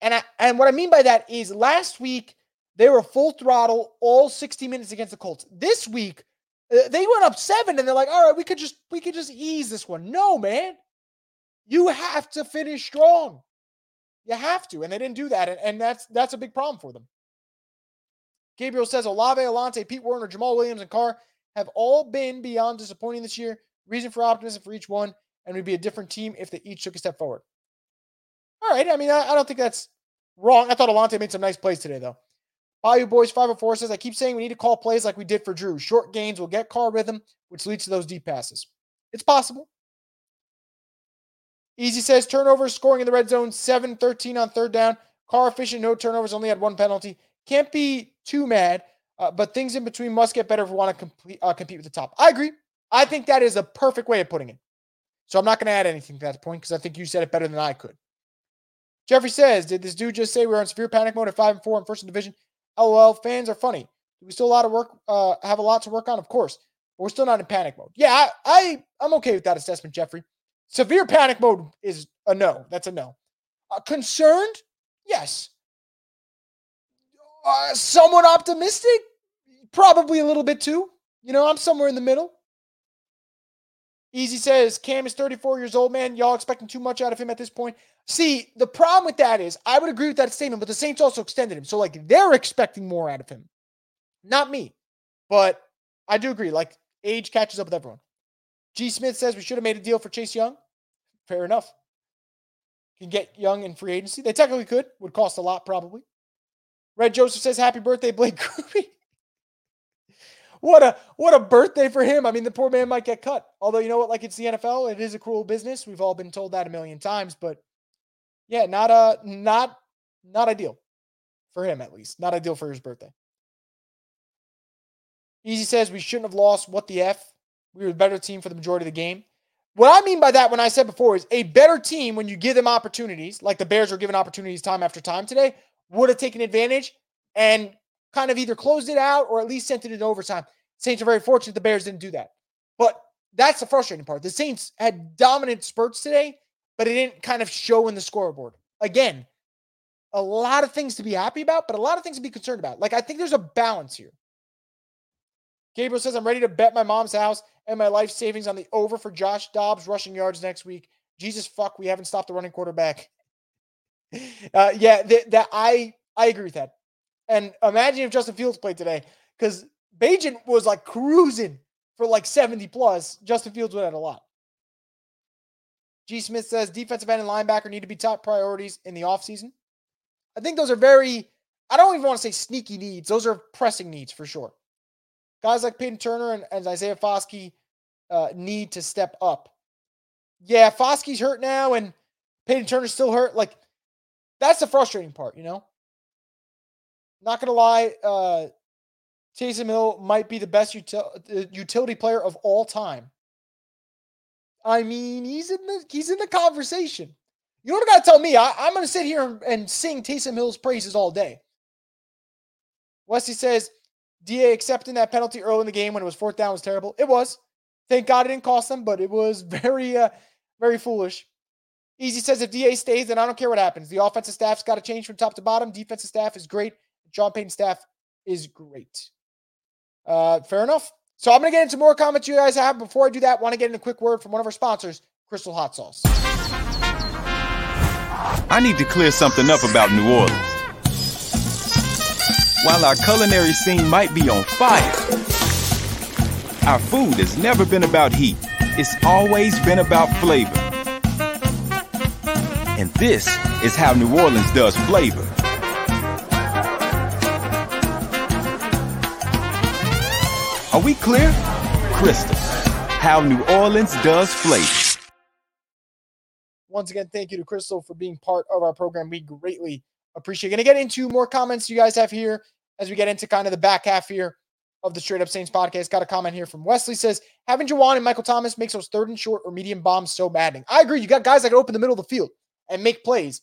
And I, and what I mean by that is last week they were full throttle all 60 minutes against the Colts. This week uh, they went up 7 and they're like, "All right, we could just we could just ease this one." No, man. You have to finish strong. You have to, and they didn't do that, and, and that's that's a big problem for them. Gabriel says Olave, Alontae, Pete Werner, Jamaal Williams, and Carr have all been beyond disappointing this year. Reason for optimism for each one, and we'd be a different team if they each took a step forward. All right. I mean, I, I don't think that's wrong. I thought Alontae made some nice plays today, though. Bayou Boys 504 says, I keep saying we need to call plays like we did for Drew. Short gains will get Carr rhythm, which leads to those deep passes. It's possible. Easy says turnovers, scoring in the red zone, 7 13 on third down. Carr efficient, no turnovers, only had one penalty. Can't be too mad, uh, but things in between must get better if we want to complete, uh, compete with the top. I agree. I think that is a perfect way of putting it. So I'm not going to add anything to that point because I think you said it better than I could. Jeffrey says, Did this dude just say we're in severe panic mode at 5 and 4 in first division? LOL, fans are funny. Do we still a lot of work, uh, have a lot to work on? Of course. But we're still not in panic mode. Yeah, I, I, I'm okay with that assessment, Jeffrey. Severe panic mode is a no. That's a no. Uh, concerned? Yes. Uh, somewhat optimistic? Probably a little bit too. You know, I'm somewhere in the middle. Easy says Cam is 34 years old, man. Y'all expecting too much out of him at this point. See, the problem with that is I would agree with that statement, but the Saints also extended him. So, like, they're expecting more out of him. Not me. But I do agree. Like, age catches up with everyone. G. Smith says we should have made a deal for Chase Young. Fair enough. Can get Young in free agency. They technically could. Would cost a lot, probably. Red Joseph says, Happy birthday, Blake Grupe. what a what a birthday for him. I mean, the poor man might get cut. Although you know what, like it's the NFL, it is a cruel business. We've all been told that a million times, but yeah, not a not not ideal for him at least. Not ideal for his birthday. Easy says we shouldn't have lost. What the F? We were the better team for the majority of the game. What I mean by that, when I said before, is a better team when you give them opportunities, like the Bears were given opportunities time after time today, would have taken advantage and kind of either closed it out or at least sent it in overtime. Saints are very fortunate the Bears didn't do that. But that's the frustrating part. The Saints had dominant spurts today, but it didn't kind of show in the scoreboard. Again, a lot of things to be happy about, but a lot of things to be concerned about. Like, I think there's a balance here. Gabriel says, I'm ready to bet my mom's house and my life savings on the over for Josh Dobbs rushing yards next week. Jesus fuck, we haven't stopped the running quarterback. Uh, yeah, that I I agree with that. And imagine if Justin Fields played today, because Bagent was like cruising for like 70 plus. Justin Fields would have a lot. G. Smith says defensive end and linebacker need to be top priorities in the offseason. I think those are very, I don't even want to say sneaky needs. Those are pressing needs for sure. Guys like Payton Turner and, and Isaiah Foskey uh, need to step up. Yeah, Foskey's hurt now and Payton Turner's still hurt. Like, that's the frustrating part, you know? Not going to lie, uh, Taysom Hill might be the best util- utility player of all time. I mean, he's in the he's in the conversation. You don't got to tell me. I, am going to sit here and sing Taysom Hill's praises all day. Wesley says, DA accepting that penalty early in the game when it was fourth down was terrible. It was. Thank God it didn't cost them, but it was very, uh, very foolish. Easy says if DA stays, then I don't care what happens. The offensive staff's got to change from top to bottom. Defensive staff is great. John Payton's staff is great. Uh, fair enough. So I'm going to get into more comments you guys have. Before I do that, want to get in a quick word from one of our sponsors, Crystal Hot Sauce. I need to clear something up about New Orleans. While our culinary scene might be on fire, our food has never been about heat. It's always been about flavor. And this is how New Orleans does flavor. Are we clear? Crystal. How New Orleans does flavor. Once again, thank you to Crystal for being part of our program. We greatly appreciate it. Going to get into more comments you guys have here as we get into kind of the back half here of the Straight Up Saints podcast. Got a comment here from Wesley says, having Juwan and Michael Thomas makes those third and short or medium bombs so maddening. I agree. You got guys that can open the middle of the field and make plays.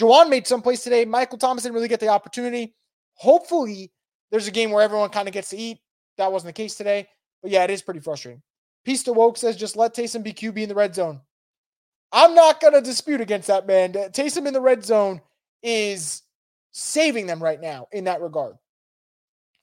Juwan made some plays today. Michael Thomas didn't really get the opportunity. Hopefully, there's a game where everyone kind of gets to eat. That wasn't the case today. But yeah, it is pretty frustrating. Peace to Woke says just let Taysom be QB in the red zone. I'm not going to dispute against that, man. Taysom in the red zone is saving them right now in that regard.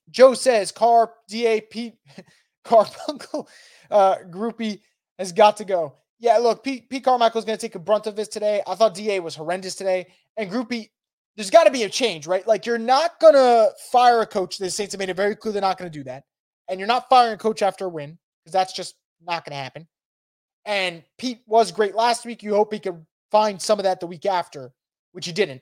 Joe says Carr, DAP, Carbuncle, uh, Grupe has got to go. Yeah, look, Pete, Pete Carmichael is going to take a brunt of this today. I thought DA was horrendous today. And Grupe, there's got to be a change, right? Like, you're not going to fire a coach. The Saints have made it very clear they're not going to do that and you're not firing a coach after a win because that's just not going to happen. And Pete was great last week. You hope he could find some of that the week after, which he didn't.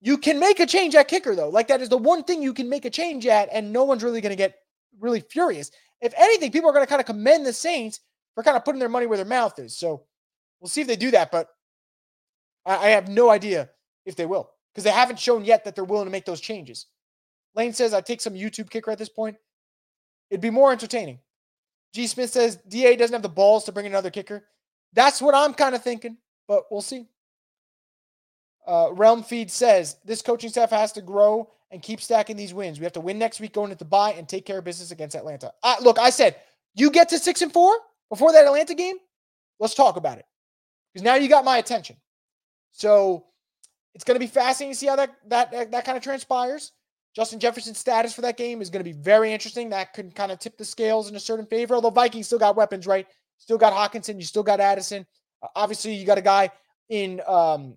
You can make a change at kicker, though. Like that is the one thing you can make a change at, and no one's really going to get really furious. If anything, people are going to kind of commend the Saints for kind of putting their money where their mouth is. So we'll see if they do that, but I, I have no idea if they will because they haven't shown yet that they're willing to make those changes. Lane says, I take some YouTube kicker at this point. It'd be more entertaining. G. Smith says DA doesn't have the balls to bring another kicker. That's what I'm kind of thinking, but we'll see. Uh, Realm Feed says this coaching staff has to grow and keep stacking these wins. We have to win next week going into the bye and take care of business against Atlanta. Look, I said you get to six and four before that Atlanta game. Let's talk about it because now you got my attention. So it's going to be fascinating to see how that that that, that kind of transpires. Justin Jefferson's status for that game is going to be very interesting. That could kind of tip the scales in a certain favor, although Vikings still got weapons, right? Still got Hockenson. You still got Addison. Uh, obviously, you got a guy in um,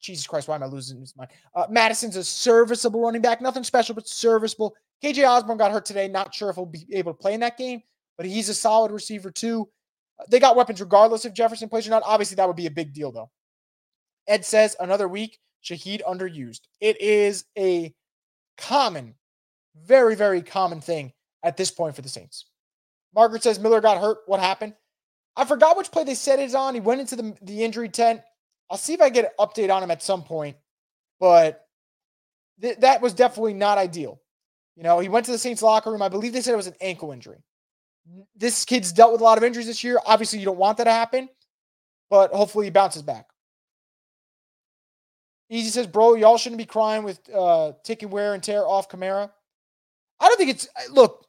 Jesus Christ, why am I losing his mind? Uh, Mattison's a serviceable running back, nothing special, but serviceable. KJ Osborn got hurt today. Not sure if he'll be able to play in that game, but he's a solid receiver too. Uh, they got weapons regardless if Jefferson plays or not. Obviously, that would be a big deal though. Ed says another week, Shaheed underused. It is a common, very, very common thing at this point for the Saints. Margaret says Miller got hurt. What happened? I forgot which play they said it's on. He went into the, the injury tent. I'll see if I get an update on him at some point, but th- that was definitely not ideal. You know, he went to the Saints locker room. I believe they said it was an ankle injury. This kid's dealt with a lot of injuries this year. Obviously, you don't want that to happen, but hopefully he bounces back. Easy says, bro, y'all shouldn't be crying with uh, taking wear and tear off Kamara. I don't think it's look.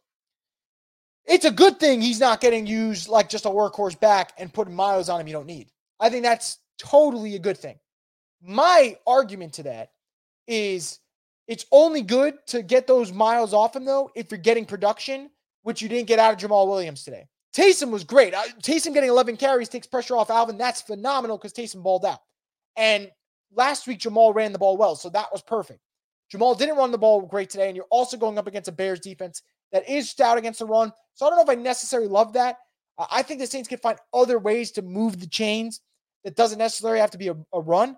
It's a good thing he's not getting used like just a workhorse back and putting miles on him you don't need. I think that's totally a good thing. My argument to that is it's only good to get those miles off him, though, if you're getting production, which you didn't get out of Jamaal Williams today. Taysom was great. Taysom getting 11 carries takes pressure off Alvin. That's phenomenal because Taysom balled out. And last week, Jamaal ran the ball well, so that was perfect. Jamaal didn't run the ball great today, and you're also going up against a Bears defense that is stout against the run. So I don't know if I necessarily love that. I think the Saints can find other ways to move the chains that doesn't necessarily have to be a, a run.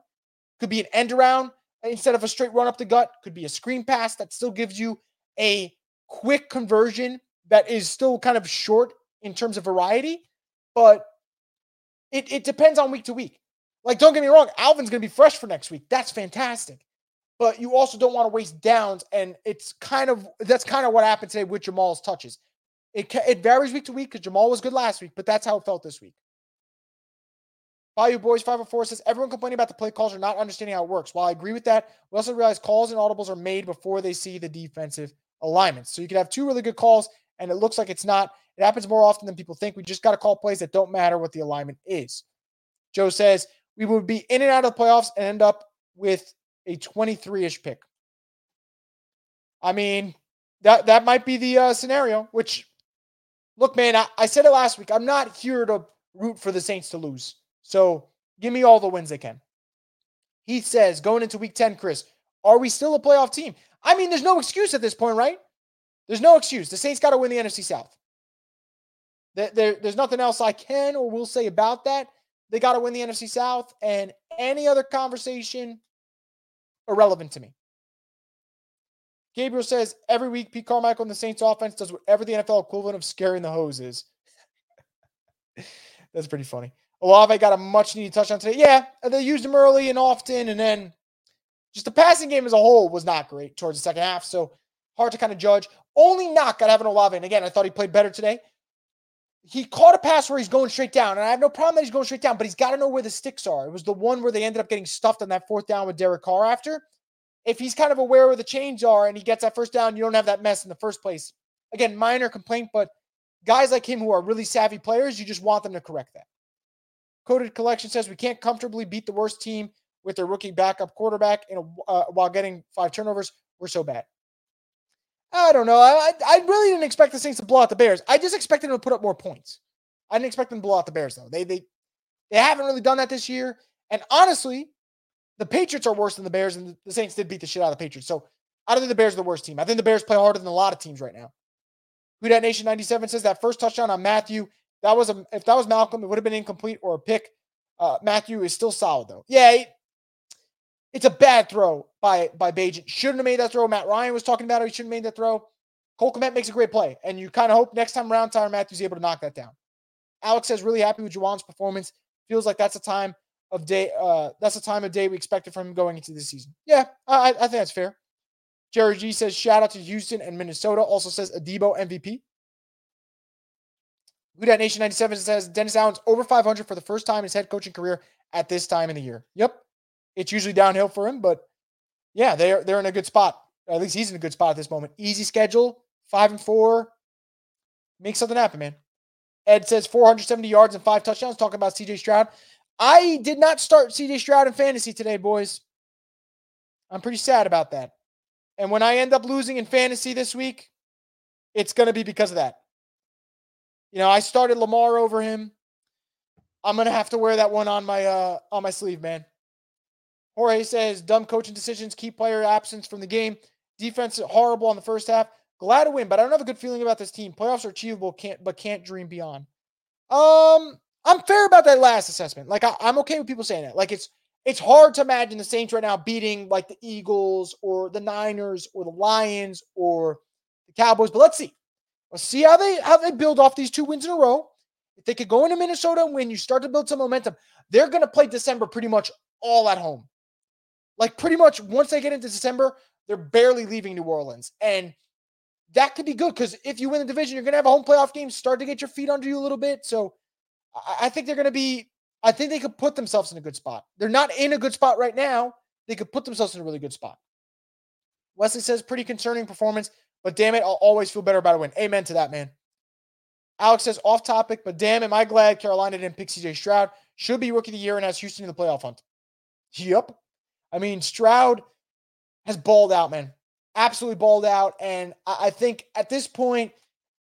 Could be an end around instead of a straight run up the gut. Could be a screen pass that still gives you a quick conversion that is still kind of short in terms of variety, but it, it depends on week to week. Like, don't get me wrong, Alvin's going to be fresh for next week. That's fantastic. But you also don't want to waste downs. And it's kind of that's kind of what happened today with Jamaal's touches. It, it varies week to week because Jamaal was good last week, but that's how it felt this week. Bayou Boys 504 says everyone complaining about the play calls are not understanding how it works. While I agree with that, we also realize calls and audibles are made before they see the defensive alignments. So you could have two really good calls, and it looks like it's not. It happens more often than people think. We just got to call plays that don't matter what the alignment is. Joe says we would be in and out of the playoffs and end up with a 23-ish pick. I mean, that that might be the uh, scenario. Which, look, man, I, I said it last week. I'm not here to root for the Saints to lose. So give me all the wins they can. He says, going into week 10, Chris, are we still a playoff team? I mean, there's no excuse at this point, right? There's no excuse. The Saints got to win the NFC South. There, there, there's nothing else I can or will say about that. They got to win the NFC South, and any other conversation irrelevant to me. Gabriel says every week Pete Carmichael and the Saints offense does whatever the NFL equivalent of scaring the hose is. That's pretty funny. Olave got a much needed touchdown today. Yeah, they used him early and often, and then just the passing game as a whole was not great towards the second half. So hard to kind of judge. Only knock at Evan Olave, and again, I thought he played better today. He caught a pass where he's going straight down, and I have no problem that he's going straight down, but he's got to know where the sticks are. It was the one where they ended up getting stuffed on that fourth down with Derek Carr after. If he's kind of aware where the chains are and he gets that first down, you don't have that mess in the first place. Again, minor complaint, but guys like him who are really savvy players, you just want them to correct that. Coded Collection says we can't comfortably beat the worst team with their rookie backup quarterback in a, uh, while getting five turnovers. We're so bad. I don't know. I, I really didn't expect the Saints to blow out the Bears. I just expected them to put up more points. I didn't expect them to blow out the Bears though. They they they haven't really done that this year. And honestly, the Patriots are worse than the Bears, and the Saints did beat the shit out of the Patriots. So I don't think the Bears are the worst team. I think the Bears play harder than a lot of teams right now. Who Dat Nation 97 says that first touchdown on Mathieu. that was a if that was Malcolm, it would have been incomplete or a pick. Uh, Mathieu is still solid though. Yeah, it's a bad throw by by Bagent. Shouldn't have made that throw. Matt Ryan was talking about it. He shouldn't have made that throw. Cole Kmet makes a great play, and you kind of hope next time around Tyrann Mathieu's able to knock that down. Alex says really happy with Juwan's performance. Feels like that's a time of day. Uh, that's a time of day we expected from him going into the season. Yeah, I, I think that's fair. Jerry G says shout out to Houston and Minnesota. Also says Adebo MVP. Who Dat Nation 97 says Dennis Allen's over 500 for the first time in his head coaching career at this time in the year. Yep. It's usually downhill for him, but yeah, they're they're in a good spot. At least he's in a good spot at this moment. Easy schedule, five and four. Make something happen, man. Ed says 470 yards and five touchdowns. Talking about CJ Stroud. I did not start CJ Stroud in fantasy today, boys. I'm pretty sad about that. And when I end up losing in fantasy this week, it's going to be because of that. You know, I started Lamar over him. I'm gonna have to wear that one on my uh on my sleeve, man. Jorge says dumb coaching decisions, key player absence from the game, defense horrible on the first half. Glad to win, but I don't have a good feeling about this team. Playoffs are achievable, can't but can't dream beyond. Um, I'm fair about that last assessment. Like I, I'm okay with people saying that. Like it's it's hard to imagine the Saints right now beating like the Eagles or the Niners or the Lions or the Cowboys. But let's see. Let's see how they how they build off these two wins in a row. If they could go into Minnesota and win, you start to build some momentum. They're going to play December pretty much all at home. Like pretty much once they get into December, they're barely leaving New Orleans. And that could be good because if you win the division, you're going to have a home playoff game, start to get your feet under you a little bit. So I think they're going to be, I think they could put themselves in a good spot. They're not in a good spot right now. They could put themselves in a really good spot. Wesley says, pretty concerning performance, but damn it, I'll always feel better about a win. Amen to that, man. Alex says, off topic, but damn, am I glad Carolina didn't pick CJ Stroud. Should be rookie of the year and has Houston in the playoff hunt. Yep. I mean, Stroud has balled out, man. Absolutely balled out. And I think at this point,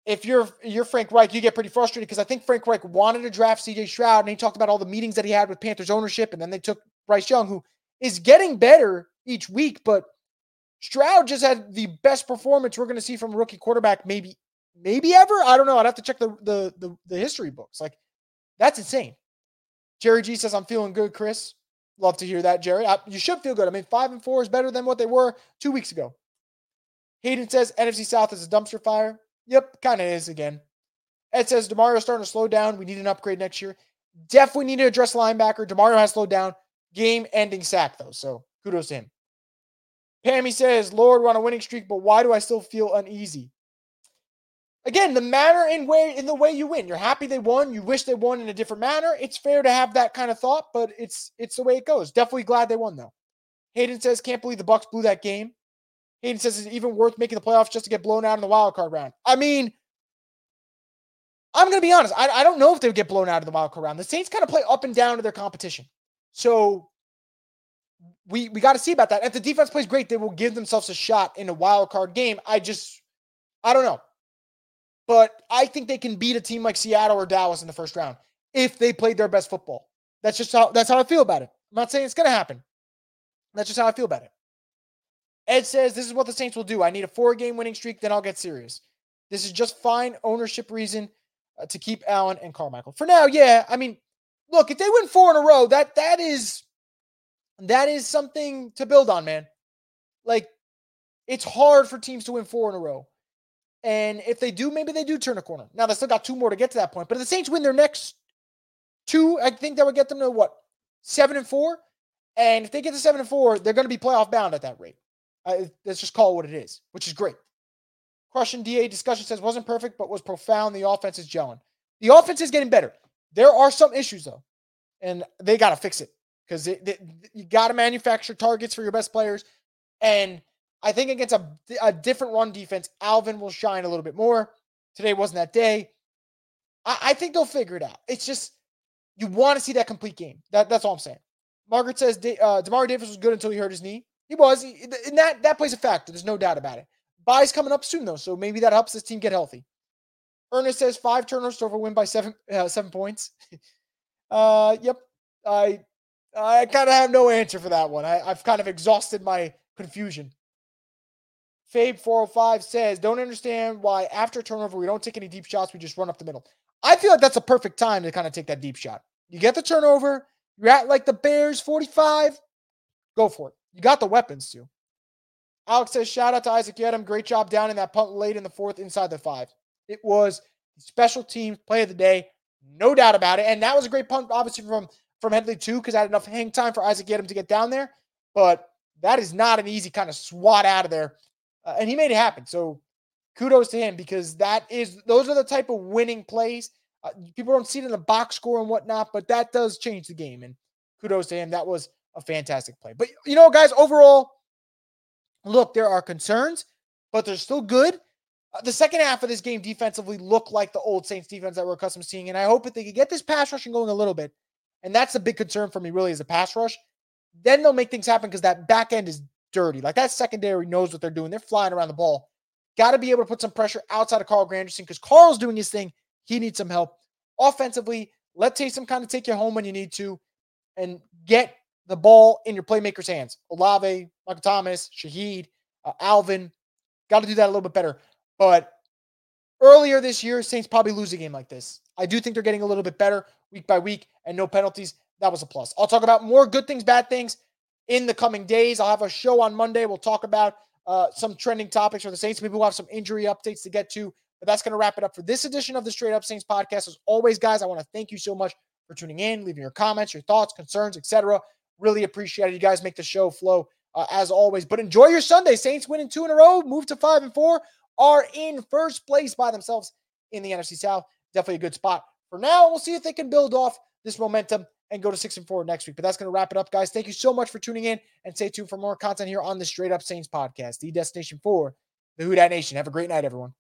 if you're you're Frank Reich, you get pretty frustrated because I think Frank Reich wanted to draft CJ Stroud and he talked about all the meetings that he had with Panthers ownership, and then they took Bryce Young, who is getting better each week, but Stroud just had the best performance we're going to see from a rookie quarterback, maybe, maybe ever. I don't know. I'd have to check the the the, the history books. Like that's insane. Jerry G says, "I'm feeling good, Chris." Love to hear that, Jerry. I, you should feel good. I mean, five and four is better than what they were two weeks ago. Hayden says NFC South is a dumpster fire. Yep, kind of is again. Ed says Demario starting to slow down. We need an upgrade next year. Definitely need to address linebacker. Demario has slowed down. Game ending sack, though. So kudos to him. Pammy says, Lord, we're on a winning streak, but why do I still feel uneasy? Again, the manner in way in the way you win. You're happy they won. You wish they won in a different manner. It's fair to have that kind of thought, but it's it's the way it goes. Definitely glad they won though. Hayden says, can't believe the Bucks blew that game. Hayden says, is it even worth making the playoffs just to get blown out in the wild card round? I mean, I'm going to be honest. I, I don't know if they get blown out of the wild card round. The Saints kind of play up and down to their competition. So we we got to see about that. If the defense plays great, they will give themselves a shot in a wild card game. I just, I don't know. But I think they can beat a team like Seattle or Dallas in the first round if they played their best football. That's just how that's how I feel about it. I'm not saying it's going to happen. That's just how I feel about it. Ed says this is what the Saints will do. I need a four game winning streak, then I'll get serious. This is just fine ownership reason uh, to keep Allen and Carmichael. For now, yeah. I mean, look, if they win four in a row, that that is that is something to build on, man. Like it's hard for teams to win four in a row. And if they do, maybe they do turn a corner. Now they still got two more to get to that point. But if the Saints win their next two, I think that would get them to what? Seven and four. And if they get to seven and four, they're going to be playoff bound at that rate. Uh, let's just call it what it is, which is great. Crushing DA discussion says wasn't perfect, but was profound. The offense is gelling. The offense is getting better. There are some issues though, and they got to fix it because you got to manufacture targets for your best players. And I think against a, a different run defense, Alvin will shine a little bit more. Today wasn't that day. I, I think they'll figure it out. It's just you want to see that complete game. That, that's all I'm saying. Margaret says uh, Demario Davis was good until he hurt his knee. He was, and that that plays a factor. There's no doubt about it. Byes coming up soon though, so maybe that helps this team get healthy. Ernest says five turnovers to win by seven uh, seven points. uh, yep. I I kind of have no answer for that one. I, I've kind of exhausted my confusion. Fabe 405 says, Don't understand why after turnover we don't take any deep shots, we just run up the middle. I feel like that's a perfect time to kind of take that deep shot. You get the turnover, you're at like the Bears 45, go for it. You got the weapons too. Alex says, shout out to Isaac Yiadom. Great job down in that punt late in the fourth inside the five. It was special teams play of the day. No doubt about it. And that was a great punt, obviously, from, from Hedley, too, because I had enough hang time for Isaac Yiadom to get down there. But that is not an easy kind of swat out of there. Uh, and he made it happen. So kudos to him because that is, those are the type of winning plays. Uh, people don't see it in the box score and whatnot, but that does change the game. And kudos to him. That was a fantastic play. But you know, guys, overall, look, there are concerns, but they're still good. Uh, the second half of this game defensively looked like the old Saints defense that we're accustomed to seeing. And I hope that they could get this pass rushing going a little bit. And that's a big concern for me, really, is the pass rush. Then they'll make things happen because that back end is dirty. Like that secondary knows what they're doing. They're flying around the ball. Got to be able to put some pressure outside of Carl Granderson because Carl's doing his thing. He needs some help. Offensively, let Taysom kind of take you home when you need to and get the ball in your playmakers' hands. Olave, Michael Thomas, Shaheed, uh, Alvin. Got to do that a little bit better. But earlier this year, Saints probably lose a game like this. I do think they're getting a little bit better week by week and no penalties. That was a plus. I'll talk about more good things, bad things in the coming days. I'll have a show on Monday. We'll talk about uh, some trending topics for the Saints. Maybe we'll have some injury updates to get to. But that's going to wrap it up for this edition of the Straight Up Saints podcast. As always, guys, I want to thank you so much for tuning in, leaving your comments, your thoughts, concerns, etc. Really appreciate it. You guys make the show flow uh, as always. But enjoy your Sunday. Saints winning two in a row, move to five and four, are in first place by themselves in the NFC South. Definitely a good spot for now. We'll see if they can build off this momentum and go to six and four next week. But that's going to wrap it up, guys. Thank you so much for tuning in and stay tuned for more content here on the Straight Up Saints podcast, the destination for the Who Dat Nation. Have a great night, everyone.